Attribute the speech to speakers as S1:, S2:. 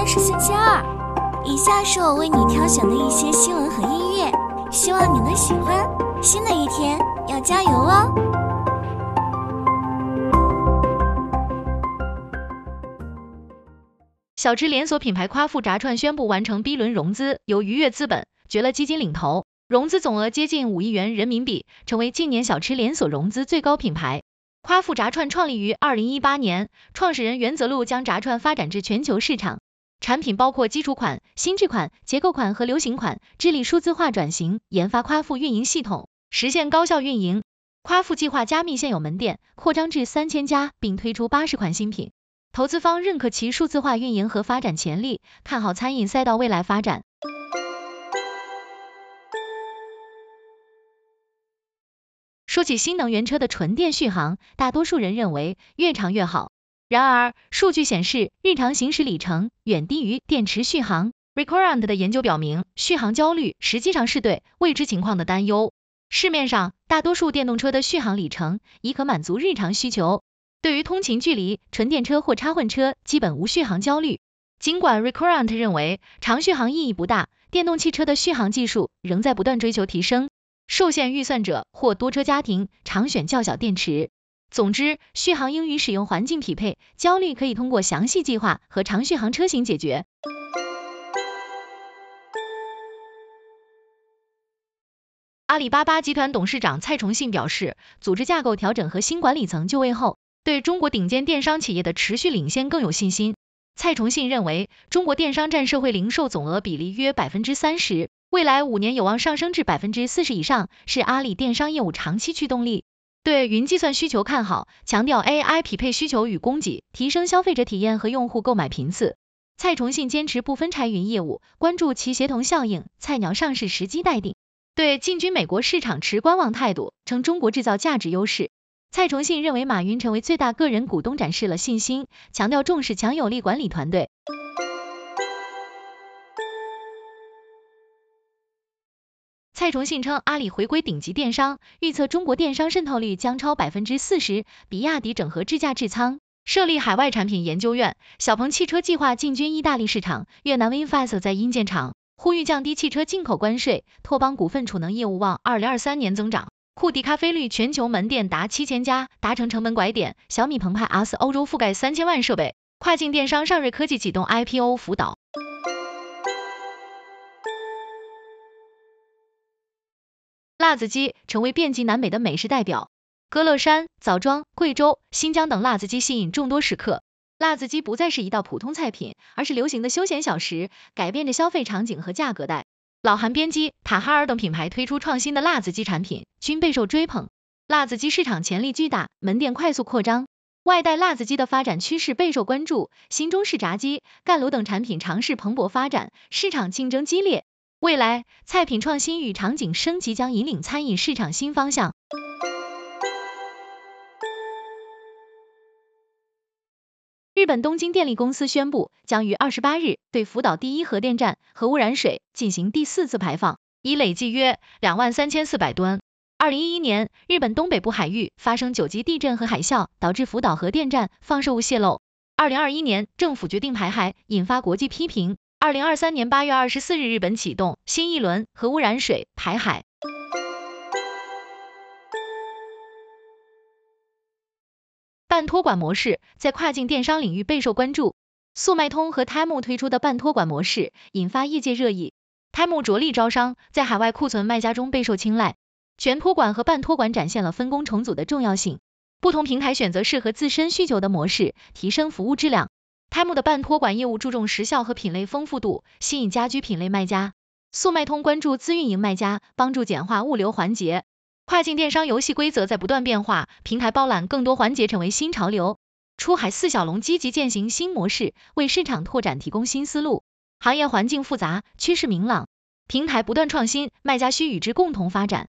S1: 天是星期二，以下是我为你挑选的一些新闻和音乐，希望你能喜欢。新的一天要加油哦！
S2: 小吃连锁品牌夸父炸串宣布完成 B 轮融资，由愉悦资本、绝乐基金领投，融资总额接近五亿元人民币，成为近年小吃连锁融资最高品牌。夸父炸串创立于二零一八年，创始人袁泽路将炸串发展至全球市场。产品包括基础款、新质款、结构款和流行款，致力数字化转型，研发夸父运营系统，实现高效运营。夸父计划加密现有门店，扩张至三千家，并推出八十款新品。投资方认可其数字化运营和发展潜力，看好餐饮赛道未来发展。说起新能源车的纯电续航，大多数人认为越长越好。然而，数据显示，日常行驶里程远低于电池续航。Recurrent 的研究表明，续航焦虑实际上是对未知情况的担忧。市面上大多数电动车的续航里程已可满足日常需求。对于通勤距离，纯电车或插混车基本无续航焦虑。尽管 Recurrent 认为长续航意义不大，电动汽车的续航技术仍在不断追求提升。受限预算者或多车家庭常选较小电池。总之，续航应与使用环境匹配，焦虑可以通过详细计划和长续航车型解决。阿里巴巴集团董事长蔡崇信表示，组织架构调整和新管理层就位后，对中国顶尖电商企业的持续领先更有信心。蔡崇信认为，中国电商占社会零售总额比例约百分之三十。未来五年有望上升至百分之四十以上，是阿里电商业务长期驱动力。对云计算需求看好，强调 AI 匹配需求与供给，提升消费者体验和用户购买频次。蔡崇信坚持不分拆云业务，关注其协同效应，菜鸟上市时机待定。对进军美国市场持观望态度，称中国制造价值优势。蔡崇信认为马云成为最大个人股东展示了信心，强调重视强有力管理团队。蔡崇信称，阿里回归顶级电商，预测中国电商渗透率将超百分之四十。比亚迪整合智驾智仓，设立海外产品研究院。小鹏汽车计划进军意大利市场，越南 VinFast 在因建厂，呼吁降低汽车进口关税。拓邦股份储能业务望二零二三年增长。库迪咖啡率全球门店达七千家，达成成本拐点。小米澎湃 S 欧洲覆盖三千万设备。跨境电商尚瑞科技启动 IPO 辅导。辣子鸡成为遍及南北的美食代表，歌乐山、枣庄、贵州、新疆等辣子鸡吸引众多食客。辣子鸡不再是一道普通菜品，而是流行的休闲小食，改变着消费场景和价格带。老韩边鸡、塔哈尔等品牌推出创新的辣子鸡产品，均备受追捧。辣子鸡市场潜力巨大，门店快速扩张，外带辣子鸡的发展趋势备受关注。新中式炸鸡、干炉等产品尝试蓬勃发展，市场竞争激烈。未来，菜品创新与场景升级将引领餐饮市场新方向。日本东京电力公司宣布，将于二十八日对福岛第一核电站核污染水进行第四次排放，已累计约两万三千四百吨。二零一一年，日本东北部海域发生九级地震和海啸，导致福岛核电站放射物泄漏。二零二一年，政府决定排海，引发国际批评。二零二三年八月二十四日，日本启动新一轮核污染水排海。半托管模式在跨境电商领域备受关注，速卖通和 Temu 推出的半托管模式引发业界热议。Temu 着力招商，在海外库存卖家中备受青睐。全托管和半托管展现了分工重组的重要性，不同平台选择适合自身需求的模式，提升服务质量。Temu 的半托管业务注重时效和品类丰富度，吸引家居品类卖家。速卖通关注自运营卖家，帮助简化物流环节。跨境电商游戏规则在不断变化，平台包揽更多环节成为新潮流。出海四小龙积极践行新模式，为市场拓展提供新思路。行业环境复杂，趋势明朗，平台不断创新，卖家需与之共同发展。